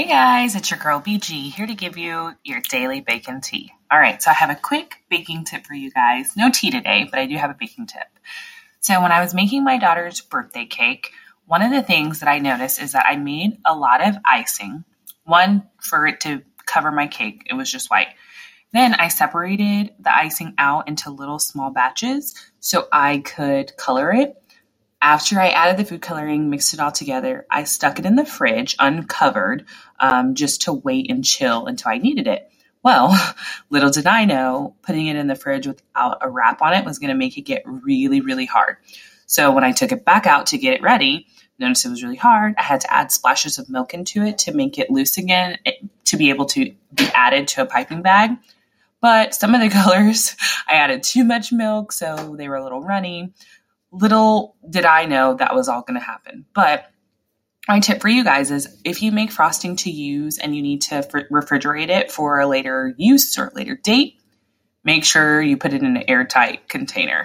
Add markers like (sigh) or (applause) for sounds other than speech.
Hey guys, it's your girl BG here to give you your daily bacon tea. All right, so I have a quick baking tip for you guys. No tea today, but I do have a baking tip. So, when I was making my daughter's birthday cake, one of the things that I noticed is that I made a lot of icing. One, for it to cover my cake, it was just white. Then I separated the icing out into little small batches so I could color it after I added the food coloring, mixed it all together, I stuck it in the fridge uncovered um, just to wait and chill until I needed it. Well, (laughs) little did I know, putting it in the fridge without a wrap on it was going to make it get really, really hard. So when I took it back out to get it ready, noticed it was really hard. I had to add splashes of milk into it to make it loose again, eh, to be able to be added to a piping bag. But some of the (laughs) colors, I added too much milk, so they were a little runny little did I know that was all going to happen. But my tip for you guys is if you make frosting to use and you need to fr- refrigerate it for a later use or a later date, make sure you put it in an airtight container.